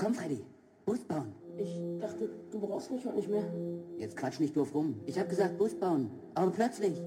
Komm, Freddy, Bus bauen. Ich dachte, du brauchst mich heute nicht mehr. Jetzt quatsch nicht doof rum. Ich hab gesagt, Bus bauen. Aber plötzlich.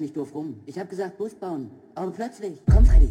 nicht doof rum. Ich habe gesagt, Bus bauen. Aber plötzlich. Komm, Freddy.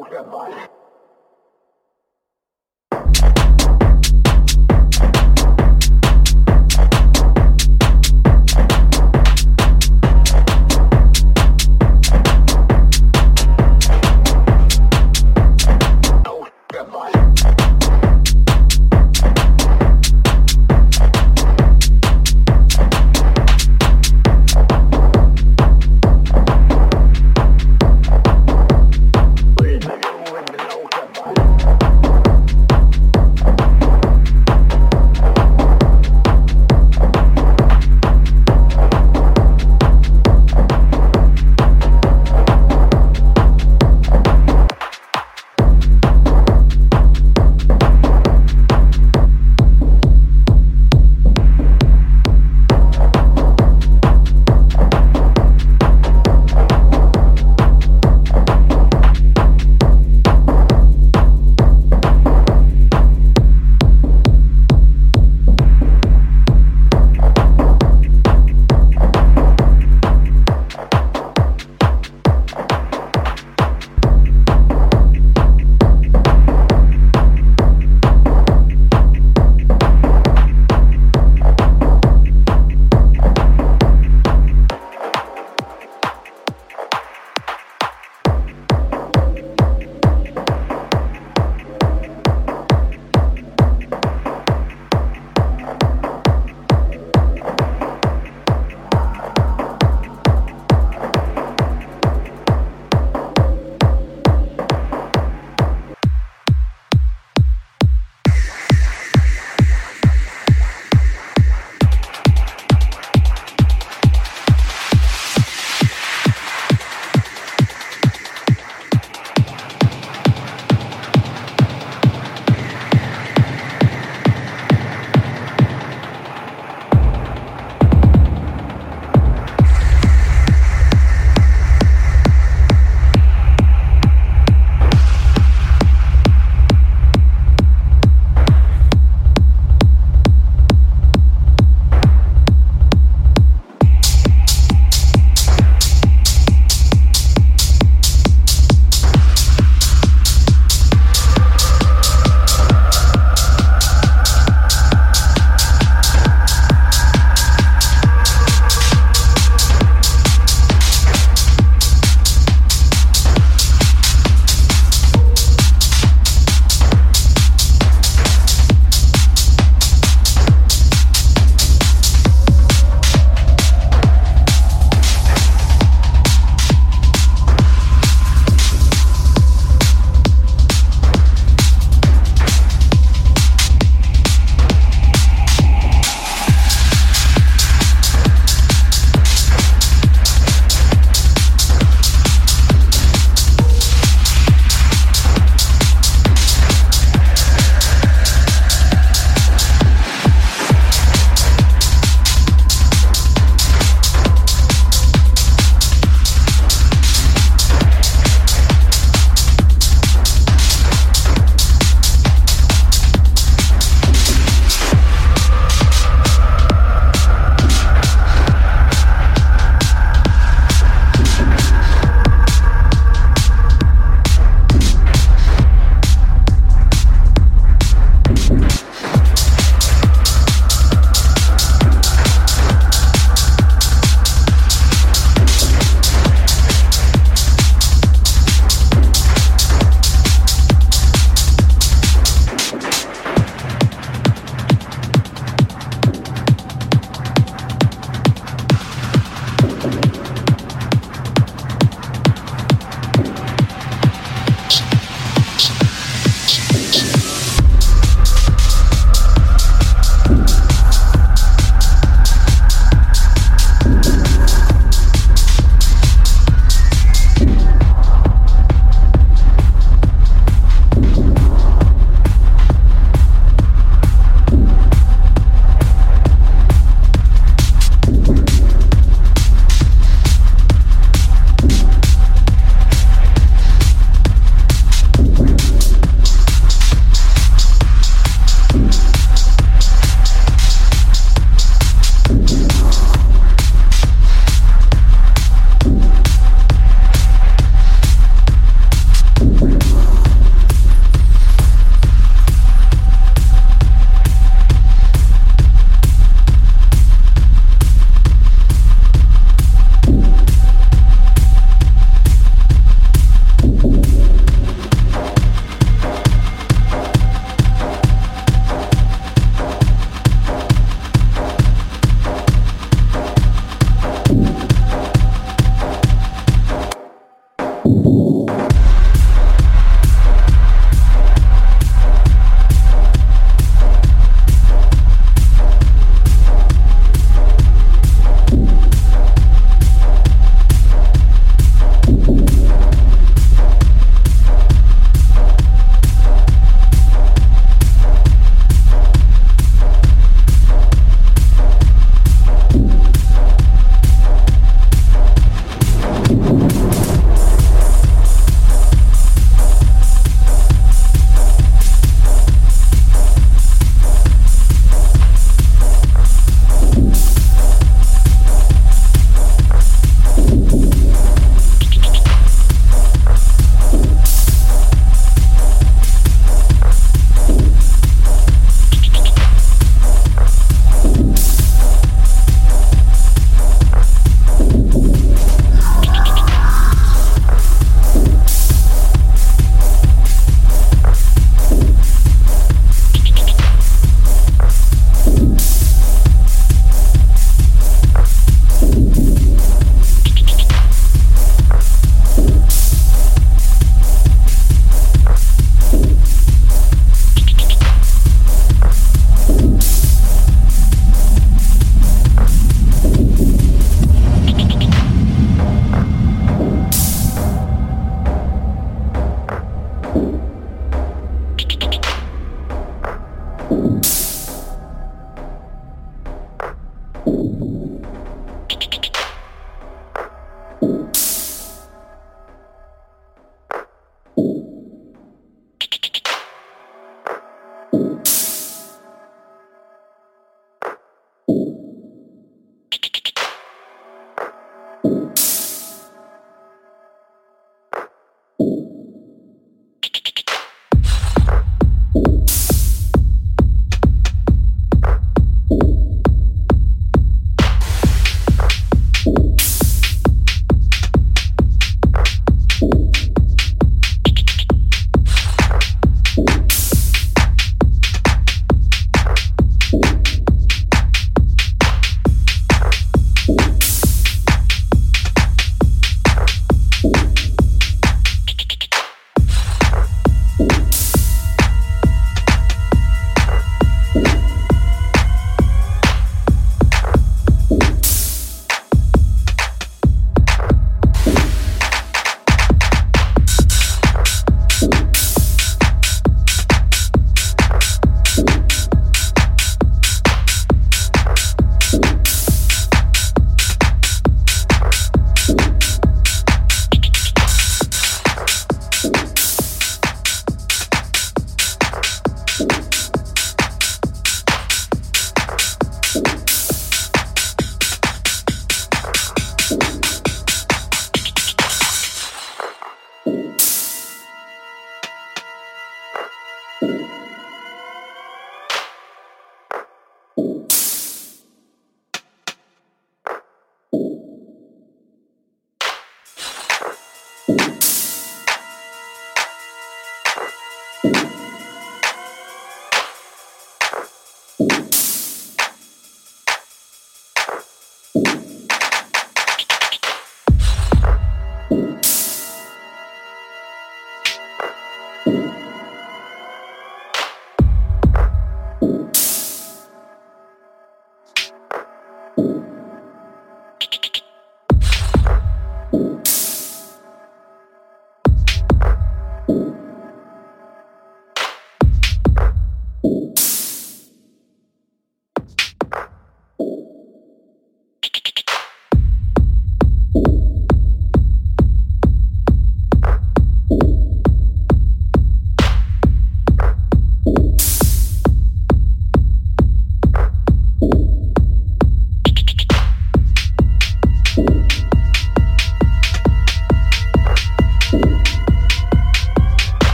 o que é.